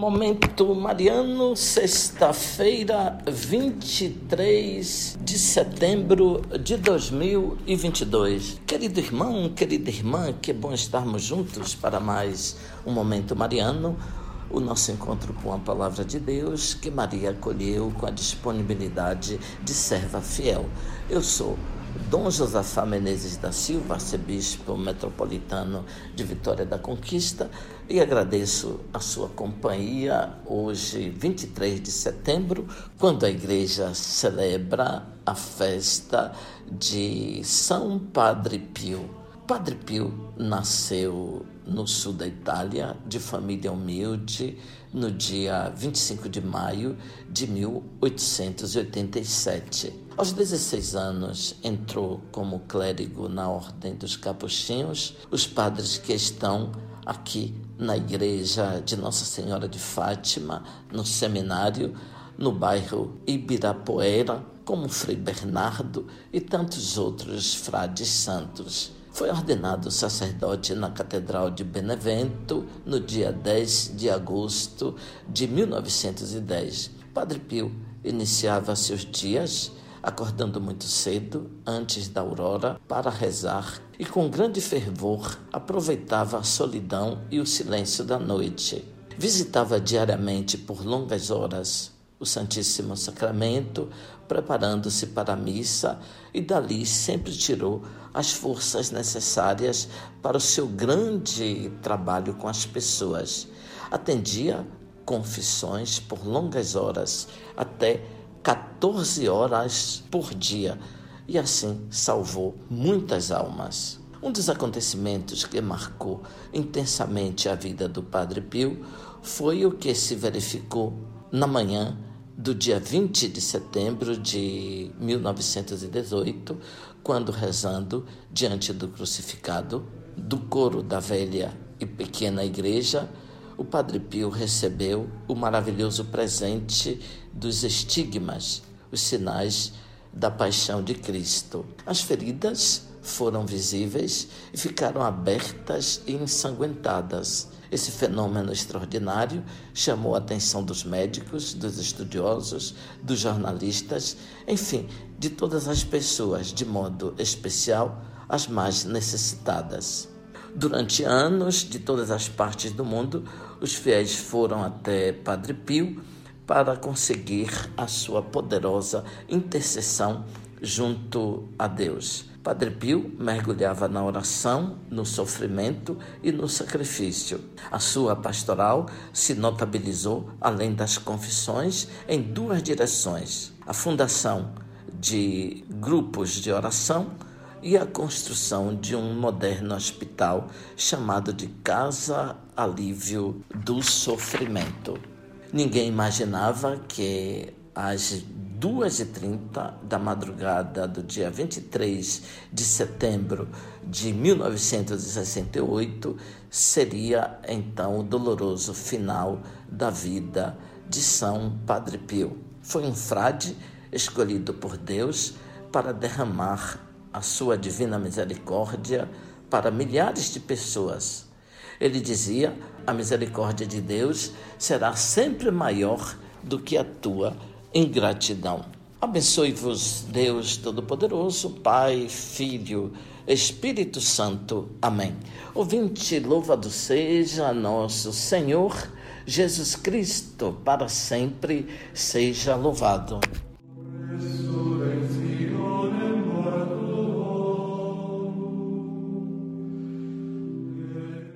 Momento Mariano, sexta-feira, 23 de setembro de 2022. Querido irmão, querida irmã, que bom estarmos juntos para mais um Momento Mariano, o nosso encontro com a palavra de Deus que Maria acolheu com a disponibilidade de serva fiel. Eu sou Dom Josafá Menezes da Silva, arcebispo metropolitano de Vitória da Conquista, e agradeço a sua companhia hoje, 23 de setembro, quando a igreja celebra a festa de São Padre Pio. Padre Pio nasceu no sul da Itália, de família humilde, no dia 25 de maio de 1887. Aos 16 anos, entrou como clérigo na Ordem dos Capuchinhos, os padres que estão aqui na igreja de Nossa Senhora de Fátima, no seminário, no bairro Ibirapuera, como Frei Bernardo e tantos outros frades santos. Foi ordenado sacerdote na Catedral de Benevento no dia 10 de agosto de 1910. Padre Pio iniciava seus dias acordando muito cedo, antes da aurora, para rezar e com grande fervor aproveitava a solidão e o silêncio da noite. Visitava diariamente por longas horas o Santíssimo Sacramento, preparando-se para a missa e dali sempre tirou as forças necessárias para o seu grande trabalho com as pessoas. Atendia confissões por longas horas, até 14 horas por dia, e assim salvou muitas almas. Um dos acontecimentos que marcou intensamente a vida do Padre Pio foi o que se verificou na manhã do dia 20 de setembro de 1918, quando rezando diante do crucificado do coro da velha e pequena igreja, o Padre Pio recebeu o maravilhoso presente dos estigmas, os sinais da paixão de Cristo. As feridas foram visíveis e ficaram abertas e ensanguentadas. Esse fenômeno extraordinário chamou a atenção dos médicos, dos estudiosos, dos jornalistas, enfim, de todas as pessoas, de modo especial as mais necessitadas. Durante anos, de todas as partes do mundo, os fiéis foram até Padre Pio para conseguir a sua poderosa intercessão junto a Deus. Padre Pio mergulhava na oração, no sofrimento e no sacrifício. A sua pastoral se notabilizou, além das confissões, em duas direções: a fundação de grupos de oração e a construção de um moderno hospital chamado de Casa Alívio do Sofrimento. Ninguém imaginava que às 2h30 da madrugada do dia 23 de setembro de 1968 seria então o doloroso final da vida de São Padre Pio. Foi um frade escolhido por Deus para derramar a sua divina misericórdia para milhares de pessoas. Ele dizia: a misericórdia de Deus será sempre maior do que a tua ingratidão. Abençoe-vos, Deus Todo-Poderoso, Pai, Filho, Espírito Santo. Amém. Ouvinte, louvado seja nosso Senhor Jesus Cristo, para sempre seja louvado.